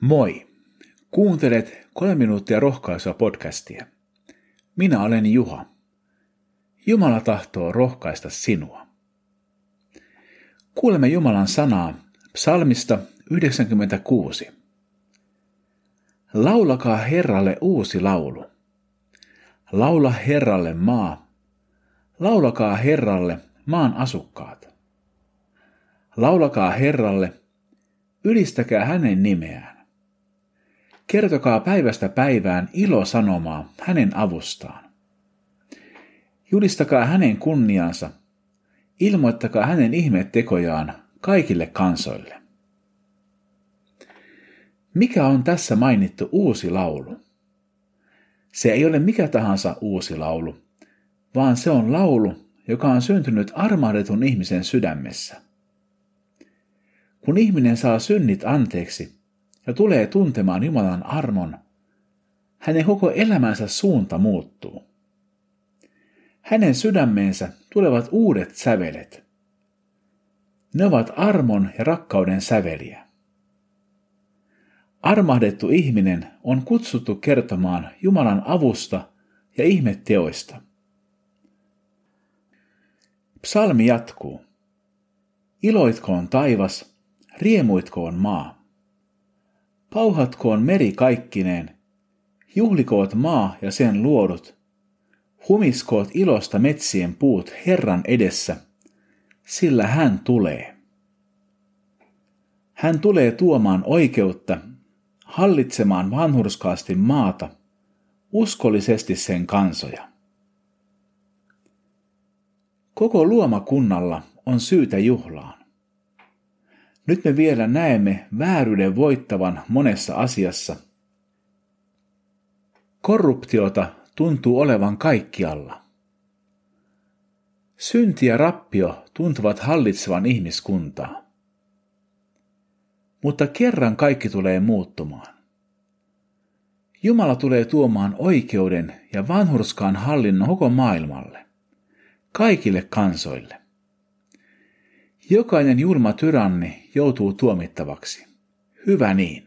Moi! Kuuntelet kolme minuuttia rohkaisua podcastia. Minä olen Juha. Jumala tahtoo rohkaista sinua. Kuulemme Jumalan sanaa psalmista 96. Laulakaa Herralle uusi laulu. Laula Herralle maa. Laulakaa Herralle maan asukkaat. Laulakaa Herralle, ylistäkää hänen nimeään. Kertokaa päivästä päivään ilo sanomaa hänen avustaan. Julistakaa hänen kunniansa, ilmoittakaa hänen ihmetekojaan kaikille kansoille. Mikä on tässä mainittu uusi laulu? Se ei ole mikä tahansa uusi laulu, vaan se on laulu, joka on syntynyt armahdetun ihmisen sydämessä. Kun ihminen saa synnit anteeksi, ja tulee tuntemaan Jumalan armon, hänen koko elämänsä suunta muuttuu. Hänen sydämeensä tulevat uudet sävelet. Ne ovat armon ja rakkauden säveliä. Armahdettu ihminen on kutsuttu kertomaan Jumalan avusta ja ihmetteoista. Psalmi jatkuu. Iloitkoon taivas, riemuitkoon maa. Pauhatkoon meri kaikkineen, juhlikoot maa ja sen luodut, humiskoot ilosta metsien puut Herran edessä, sillä hän tulee. Hän tulee tuomaan oikeutta, hallitsemaan vanhurskaasti maata, uskollisesti sen kansoja. Koko luomakunnalla on syytä juhlaan. Nyt me vielä näemme vääryyden voittavan monessa asiassa. Korruptiota tuntuu olevan kaikkialla. Synti ja rappio tuntuvat hallitsevan ihmiskuntaa. Mutta kerran kaikki tulee muuttumaan. Jumala tulee tuomaan oikeuden ja vanhurskaan hallinnon koko maailmalle, kaikille kansoille. Jokainen julma tyranni joutuu tuomittavaksi. Hyvä niin.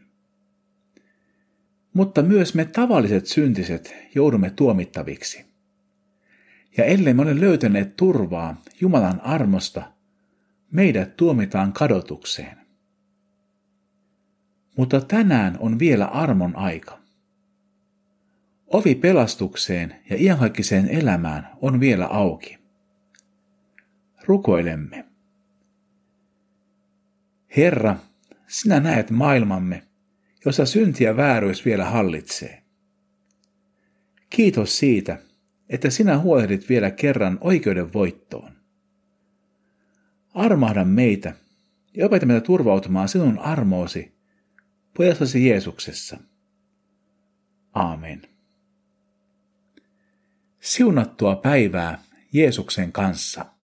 Mutta myös me tavalliset syntiset joudumme tuomittaviksi. Ja ellei me ole löytäneet turvaa Jumalan armosta, meidät tuomitaan kadotukseen. Mutta tänään on vielä armon aika. Ovi pelastukseen ja iankaikkiseen elämään on vielä auki. Rukoilemme. Herra, sinä näet maailmamme, jossa synti ja vääryys vielä hallitsee. Kiitos siitä, että sinä huolehdit vielä kerran oikeuden voittoon. Armahda meitä ja opeta meitä turvautumaan sinun armoosi, pojastasi Jeesuksessa. Aamen. Siunattua päivää Jeesuksen kanssa.